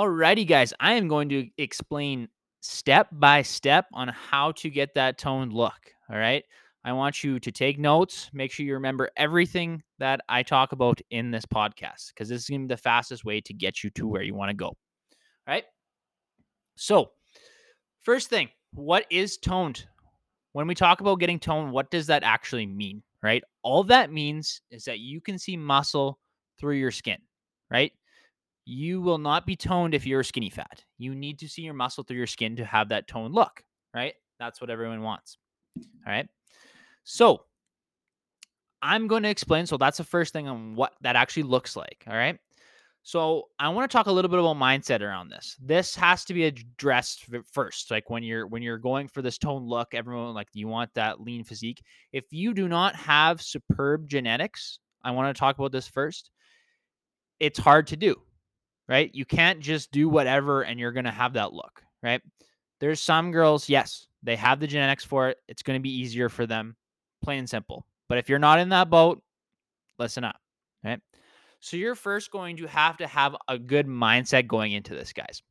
Alrighty, guys, I am going to explain step by step on how to get that toned look. All right. I want you to take notes, make sure you remember everything that I talk about in this podcast because this is going to be the fastest way to get you to where you want to go. All right. So, first thing, what is toned? When we talk about getting toned, what does that actually mean? Right. All that means is that you can see muscle through your skin, right? You will not be toned if you're skinny fat. You need to see your muscle through your skin to have that toned look, right? That's what everyone wants. All right. So I'm going to explain. So that's the first thing on what that actually looks like. All right. So I want to talk a little bit about mindset around this. This has to be addressed first. Like when you're when you're going for this tone look, everyone like you want that lean physique. If you do not have superb genetics, I want to talk about this first. It's hard to do, right? You can't just do whatever and you're going to have that look, right? There's some girls, yes, they have the genetics for it. It's going to be easier for them plain and simple. But if you're not in that boat, listen up. Right. So you're first going to have to have a good mindset going into this, guys.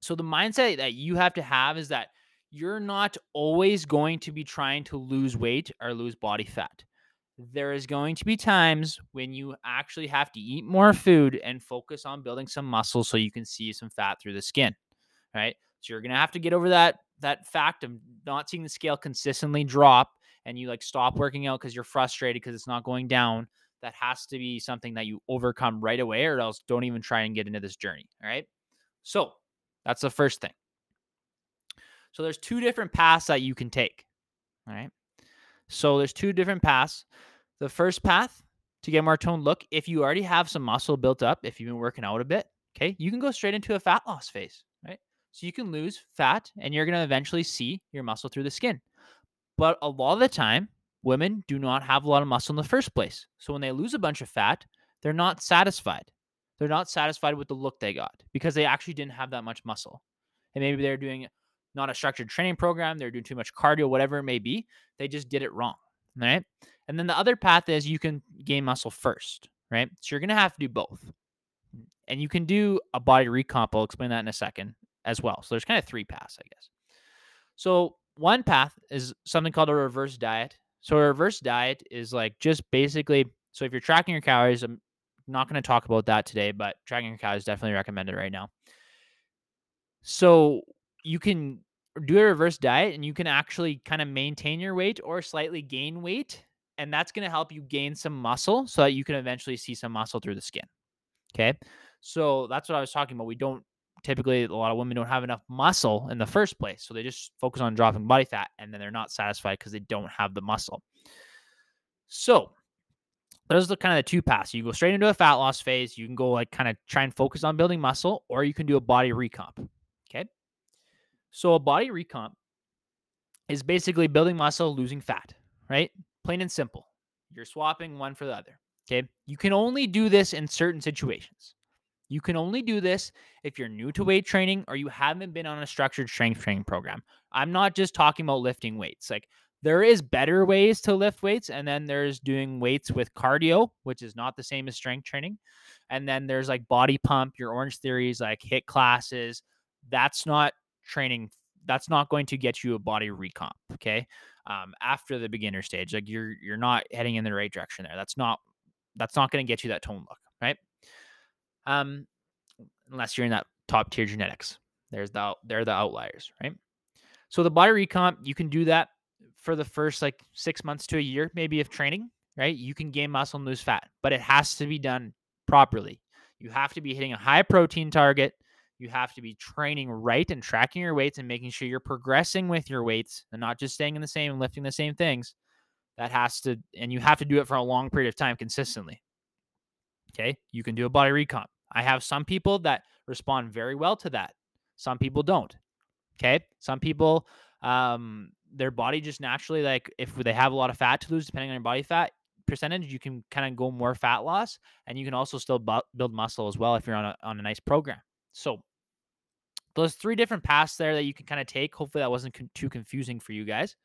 So the mindset that you have to have is that you're not always going to be trying to lose weight or lose body fat. There is going to be times when you actually have to eat more food and focus on building some muscle so you can see some fat through the skin. Right. So you're going to have to get over that that fact of not seeing the scale consistently drop and you like stop working out because you're frustrated because it's not going down, that has to be something that you overcome right away, or else don't even try and get into this journey. All right. So that's the first thing. So there's two different paths that you can take. All right. So there's two different paths. The first path to get more toned look, if you already have some muscle built up, if you've been working out a bit, okay, you can go straight into a fat loss phase, right? So you can lose fat and you're going to eventually see your muscle through the skin. But a lot of the time, women do not have a lot of muscle in the first place. So when they lose a bunch of fat, they're not satisfied. They're not satisfied with the look they got because they actually didn't have that much muscle. And maybe they're doing not a structured training program, they're doing too much cardio, whatever it may be. They just did it wrong. Right. And then the other path is you can gain muscle first. Right. So you're going to have to do both. Mm, and you can do a body recomp. I'll explain that in a second as well. So there's kind of three paths, I guess. So one path is something called a reverse diet. So a reverse diet is like just basically so if you're tracking your calories, I'm not going to talk about that today, but tracking your calories definitely recommended right now. So you can do a reverse diet and you can actually kind of maintain your weight or slightly gain weight and that's going to help you gain some muscle so that you can eventually see some muscle through the skin. Okay? So that's what I was talking about. We don't typically a lot of women don't have enough muscle in the first place. So they just focus on dropping body fat and then they're not satisfied because they don't have the muscle. So those are the kind of the two paths. You go straight into a fat loss phase. You can go like kind of try and focus on building muscle, or you can do a body recomp. Okay. So a body recomp is basically building muscle, losing fat, right? Plain and simple. You're swapping one for the other. Okay. You can only do this in certain situations. You can only do this if you're new to mm. weight training or you haven't been on a structured strength training program. I'm not just talking about lifting weights. Like there is better ways to lift weights and then there's doing weights with cardio, which is not the same as strength training. And then there's like body pump, your orange theories like HIIT classes. That's not training that's not going to get you a body recomp, okay? Um, after the beginner stage, like you're you're not heading in the right direction there. That's not that's not going to get you that tone look, right? um, unless you're in that top tier genetics. There's the they're the outliers, right? So the body recomp, you can do that for the first like six months to a year, maybe of training, right? You can gain muscle and lose fat, but it has to be done properly. You have to be hitting a high protein target. You have to be training right and tracking your weights and making sure you're progressing with your weights and not just staying in the same and lifting the same things. That has to, and you have to do it for a long period of time consistently. Okay. You can do a body recomp. I have some people that respond very well to that. Some people don't. Okay. Some people, um, their body just naturally, like if they have a lot of fat to lose, depending on your body fat percentage, you can kind of go more fat loss and you can also still bu- build muscle as well if you're on a, on a nice program. So, those three different paths there that you can kind of take. Hopefully, that wasn't con- too confusing for you guys.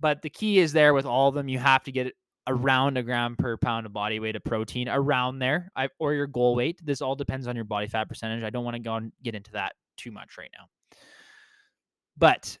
But the key is there with all of them, you have to get around a gram per pound of body weight of protein around there I, or your goal weight. This all depends on your body fat percentage i don't want to go and get into that too much right now. But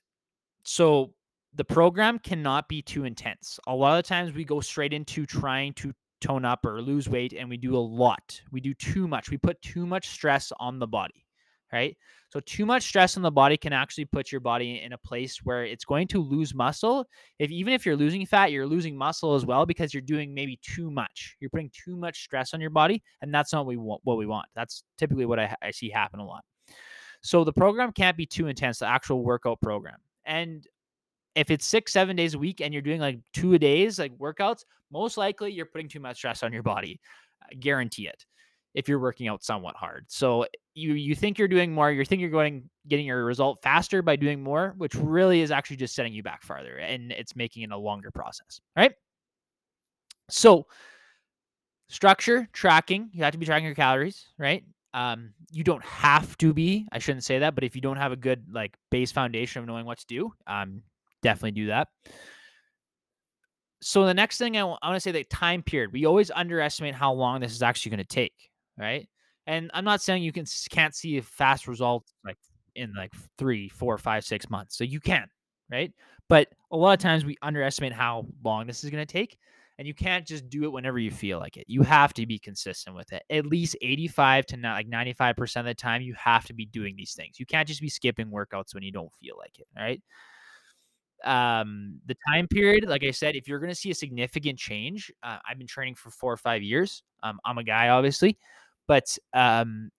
so the program cannot be too intense. A lot of times we go straight into trying to tone up or lose weight and we do a lot. We do too much. We put too much stress on the body right so too much stress on the body can actually put your body in a place where it's going to lose muscle. If even if you're losing fat, you're losing muscle as well because you're doing maybe too much. You're putting too much stress on your body, and that's not what we want. What we want. That's typically what I, I see happen a lot. So the program can't be too intense. The actual workout program, and if it's six, seven days a week and you're doing like two a days, like workouts, most likely you're putting too much stress on your body. I guarantee it if you're working out somewhat hard. So you you think you're doing more, you think you're going getting your result faster by doing more, which really is actually just setting you back farther and it's making it a longer process. Right? So structure, tracking, you have to be tracking your calories, right? Um, you don't have to be, I shouldn't say that, but if you don't have a good like base foundation of knowing what to do, um, definitely do that so the next thing I, w- I want to say the time period. We always underestimate how long this is actually going to take right? And I'm not saying you can can't see a fast result like in like three, four, five, six months. So you can, right? But a lot of times we underestimate how long this is going to take. And you can't just do it whenever you feel like it. You have to be consistent with it. At least 85 to not like 95% of the time, you have to be doing these things. You can't just be skipping workouts when you don't feel like it. Right um the time period like i said if you're going to see a significant change uh, i've been training for four or five years um, i'm a guy obviously but um,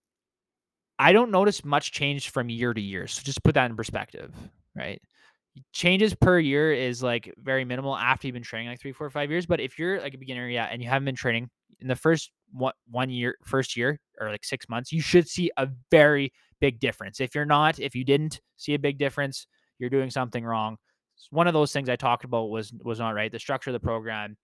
I don't notice much change from year to year. So just put that in perspective, right? Changes per year is like very minimal after you've been training like three, four, five years. But if you're like a beginner, yeah, and you haven't been training in the first one, one year, first year or like six months, you should see a very big difference. If you're not, if you didn't see a big difference, you're doing something wrong. One of those things I talked about was was not right. The structure of the program,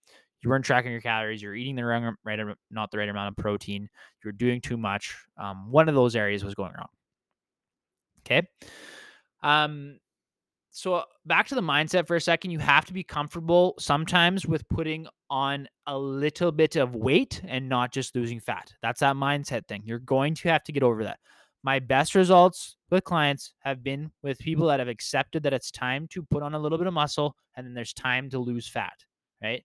you weren't tracking your calories, you're eating the wrong, right, not the right amount of protein, you're doing too much. Um, one of those areas was going wrong. Okay. Um, so back to the mindset for a second, you have to be comfortable sometimes with putting on a little bit of weight and not just losing fat. That's that mindset thing. You're going to have to get over that. My best results with clients have been with people that have accepted that it's time to put on a little bit of muscle and then there's time to lose fat, right?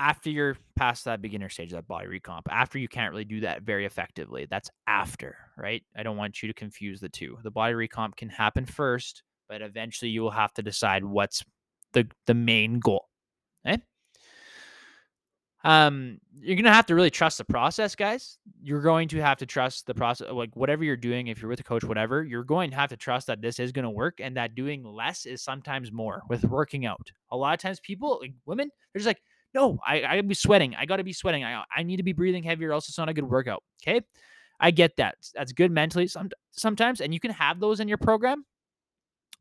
After you're past that beginner stage, that body recomp, after you can't really do that very effectively. That's after, right? I don't want you to confuse the two. The body recomp can happen first, but eventually you will have to decide what's the the main goal. Okay. Um, you're gonna have to really trust the process, guys. You're going to have to trust the process, like whatever you're doing. If you're with a coach, whatever, you're going to have to trust that this is gonna work, and that doing less is sometimes more with working out. A lot of times, people, like women, they're just like, no, I, I gotta be sweating. I gotta be sweating. I, I need to be breathing heavier, else it's not a good workout. Okay. I get that. That's good mentally some, sometimes, and you can have those in your program,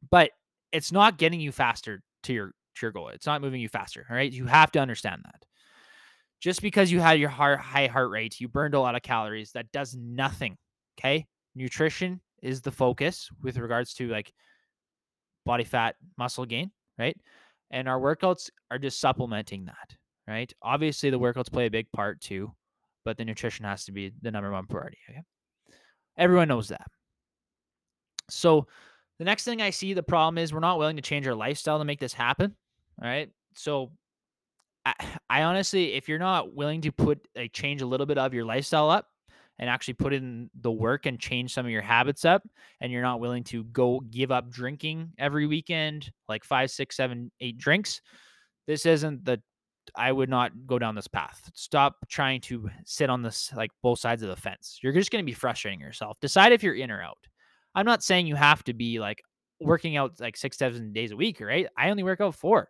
but it's not getting you faster to your to your goal. It's not moving you faster. All right. You have to understand that. Just because you had your heart, high heart rate, you burned a lot of calories, that does nothing. Okay. Nutrition is the focus with regards to like body fat, muscle gain, right? And our workouts are just supplementing that, right? Obviously, the workouts play a big part too, but the nutrition has to be the number one priority. Okay. Everyone knows that. So, the next thing I see the problem is we're not willing to change our lifestyle to make this happen. All right. So, I, I honestly, if you're not willing to put a change a little bit of your lifestyle up, and actually put in the work and change some of your habits up and you're not willing to go give up drinking every weekend like five six seven eight drinks this isn't the i would not go down this path. Stop trying to sit on this like both sides of the fence. You're just going to be frustrating yourself. Decide if you're in or out. I'm not saying you have to be like working out like six seven days a week right? I only work out four.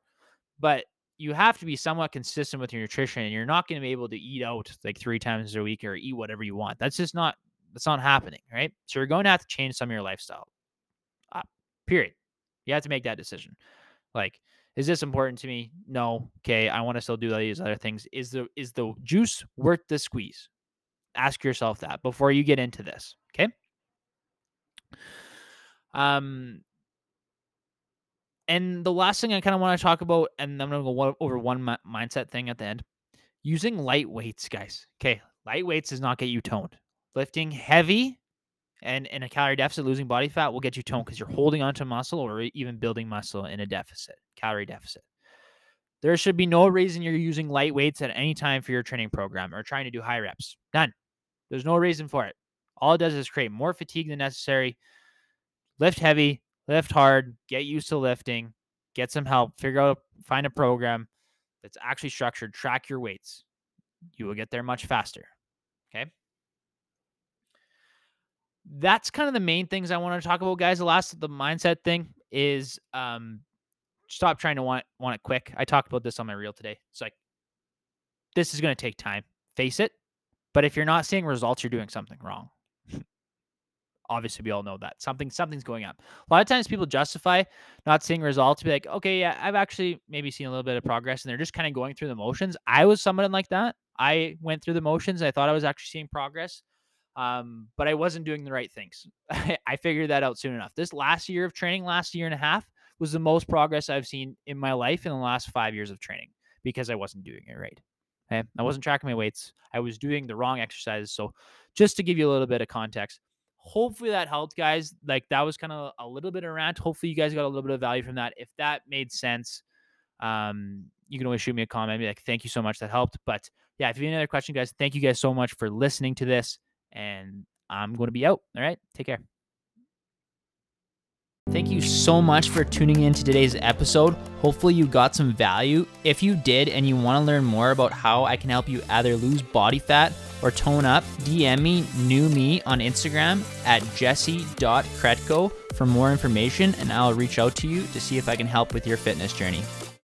But you have to be somewhat consistent with your nutrition and you're not going to be able to eat out like three times a week or eat whatever you want. That's just not that's not happening right? So you're going to have to change some of your lifestyle. Uh, period. You have to make that decision. Like is this important to me no okay i want to still do all these other things is the is the juice worth the squeeze ask yourself that before you get into this okay um And the last thing I kind of want to talk about, and I'm going to go over one mi- mindset thing at the end using light weights, guys. Okay. Light weights does not get you toned. Lifting heavy and in a calorie deficit, losing body fat will get you toned because you're holding onto muscle or even building muscle in a deficit, calorie deficit. There should be no reason you're using light weights at any time for your training program or trying to do high reps. None. There's no reason for it. All it does is create more fatigue than necessary. Lift heavy, lift hard, get used to lifting, get some help, figure out, find a program that's actually structured, track your weights. You will get there much faster. Okay. That's kind of the main things I want to talk about, guys. The last, the mindset thing is um, stop trying to want want it quick. I talked about this on my reel today. It's like this is going to take time. Face it. But if you're not seeing results, you're doing something wrong. Obviously, we all know that something something's going on. A lot of times, people justify not seeing results, be like, "Okay, yeah, I've actually maybe seen a little bit of progress," and they're just kind of going through the motions. I was someone like that. I went through the motions. I thought I was actually seeing progress, um, but I wasn't doing the right things. I figured that out soon enough. This last year of training, last year and a half, was the most progress I've seen in my life in the last five years of training because I wasn't doing it right. Okay? I wasn't tracking my weights. I was doing the wrong exercises. So, just to give you a little bit of context, hopefully that helped, guys. Like that was kind of a little bit of rant. Hopefully, you guys got a little bit of value from that. If that made sense, um, you can always shoot me a comment. Be like, thank you so much. That helped. But yeah, if you have any other question, guys, thank you guys so much for listening to this. And I'm going to be out. All right. Take care. Thank you so much for tuning in to today's episode. Hopefully, you got some value. If you did and you want to learn more about how I can help you either lose body fat or tone up, DM me, new me on Instagram at jesse.korytko for more information, and I'll reach out to you to see if I can help with your fitness journey.